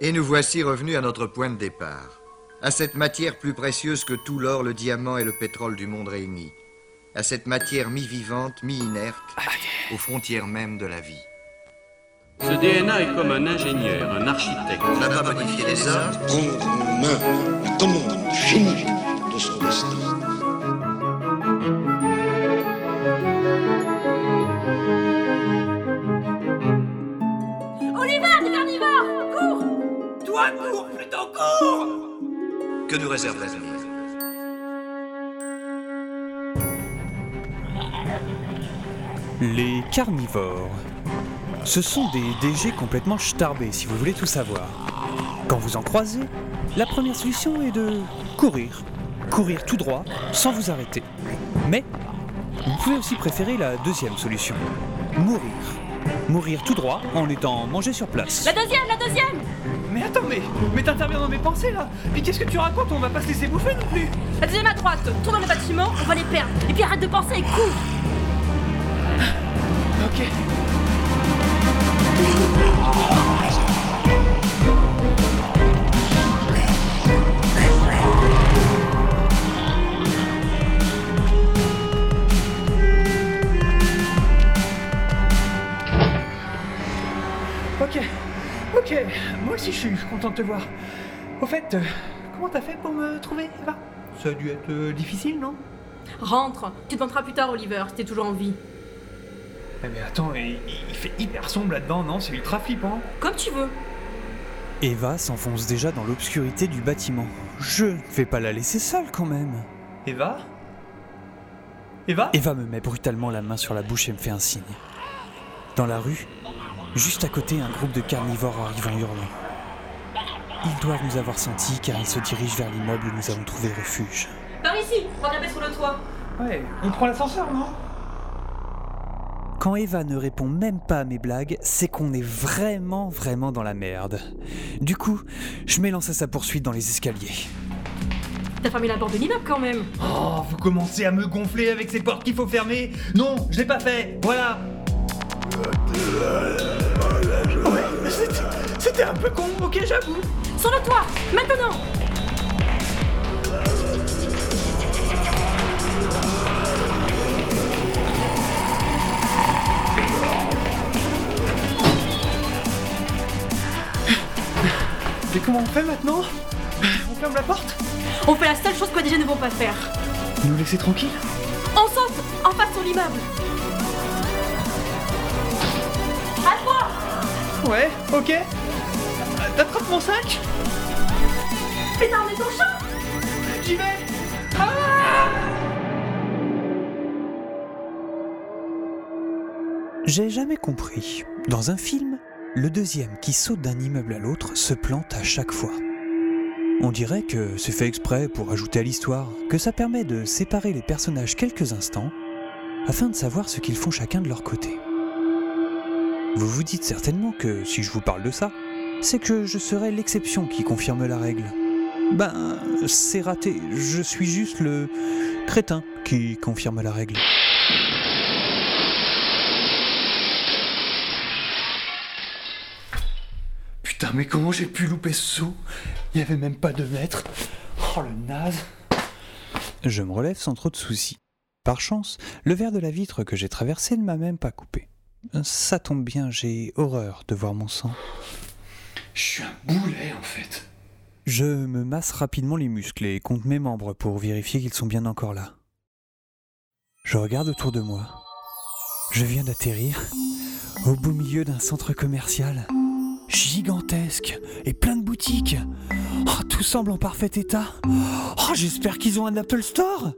Et nous voici revenus à notre point de départ. À cette matière plus précieuse que tout l'or, le diamant et le pétrole du monde réunis. À cette matière mi-vivante, mi-inerte, aux frontières même de la vie. Ce DNA est comme un ingénieur, un architecte. On n'a pas modifié les hommes, prendre en main commande finie de son destin. Que nous réserve l'avenir Les carnivores. Ce sont des DG complètement starbés, si vous voulez tout savoir. Quand vous en croisez, la première solution est de courir. Courir tout droit, sans vous arrêter. Mais, vous pouvez aussi préférer la deuxième solution. Mourir. Mourir tout droit en étant mangé sur place. La deuxième, la deuxième. Mais attends, mais, mais t'interviens dans mes pensées là. Puis qu'est-ce que tu racontes? On va pas se laisser bouffer non plus. La deuxième à droite. Tourne dans le bâtiment, on va les perdre. Et puis arrête de penser et cours. Ok. Ok, moi aussi je suis content de te voir. Au fait, euh, comment t'as fait pour me trouver, Eva? Ça a dû être euh, difficile, non? Rentre Tu te montreras plus tard, Oliver, si t'es toujours en vie. Eh, Mais attends, il, il fait hyper sombre là-dedans, non? C'est ultra flippant. Comme tu veux. Eva s'enfonce déjà dans l'obscurité du bâtiment. Je ne vais pas la laisser seule quand même. Eva? Eva? Eva me met brutalement la main sur la bouche et me fait un signe. Dans la rue, juste à côté, un groupe de carnivores arrive en hurlant. Ils doivent nous avoir sentis car ils se dirigent vers l'immeuble où nous avons trouvé refuge. Par ici On va grimper sur le toit. Ouais, on prend l'ascenseur, non? Quand Eva ne répond même pas à mes blagues, c'est qu'on est vraiment, vraiment dans la merde. Du coup, je m'élance à sa poursuite dans les escaliers. T'as fermé la porte de l'immeuble quand même Oh, vous commencez à me gonfler avec ces portes qu'il faut fermer Non, je l'ai pas fait, voilà c'était- un peu con, ok, j'avoue. Sur le toit Maintenant. Mais comment on fait maintenant? On ferme la porte? On fait la seule chose que les DJ ne vont pas faire. Nous laisser tranquille? On saute En face sur l'immeuble. À toi. Ouais, ok T'attrapes mon sac Mais t'as emmené ton chat J'y vais J'ai jamais compris. Dans un film, le deuxième qui saute d'un immeuble à l'autre se plante à chaque fois. On dirait que c'est fait exprès pour ajouter à l'histoire, que ça permet de séparer les personnages quelques instants afin de savoir ce qu'ils font chacun de leur côté. Vous vous dites certainement que si je vous parle de ça, c'est que je serais l'exception qui confirme la règle. Ben, c'est raté, je suis juste le crétin qui confirme la règle. Putain, mais comment j'ai pu louper ce saut? Il y avait même pas deux mètres. Oh le naze Je me relève sans trop de soucis. Par chance, le verre de la vitre que j'ai traversé ne m'a même pas coupé. Ça tombe bien, j'ai horreur de voir mon sang. Je suis un boulet en fait. Je me masse rapidement les muscles et compte mes membres pour vérifier qu'ils sont bien encore là. Je regarde autour de moi. Je viens d'atterrir au beau milieu d'un centre commercial gigantesque et plein de boutiques. Oh, tout semble en parfait état. Oh, j'espère qu'ils ont un Apple Store.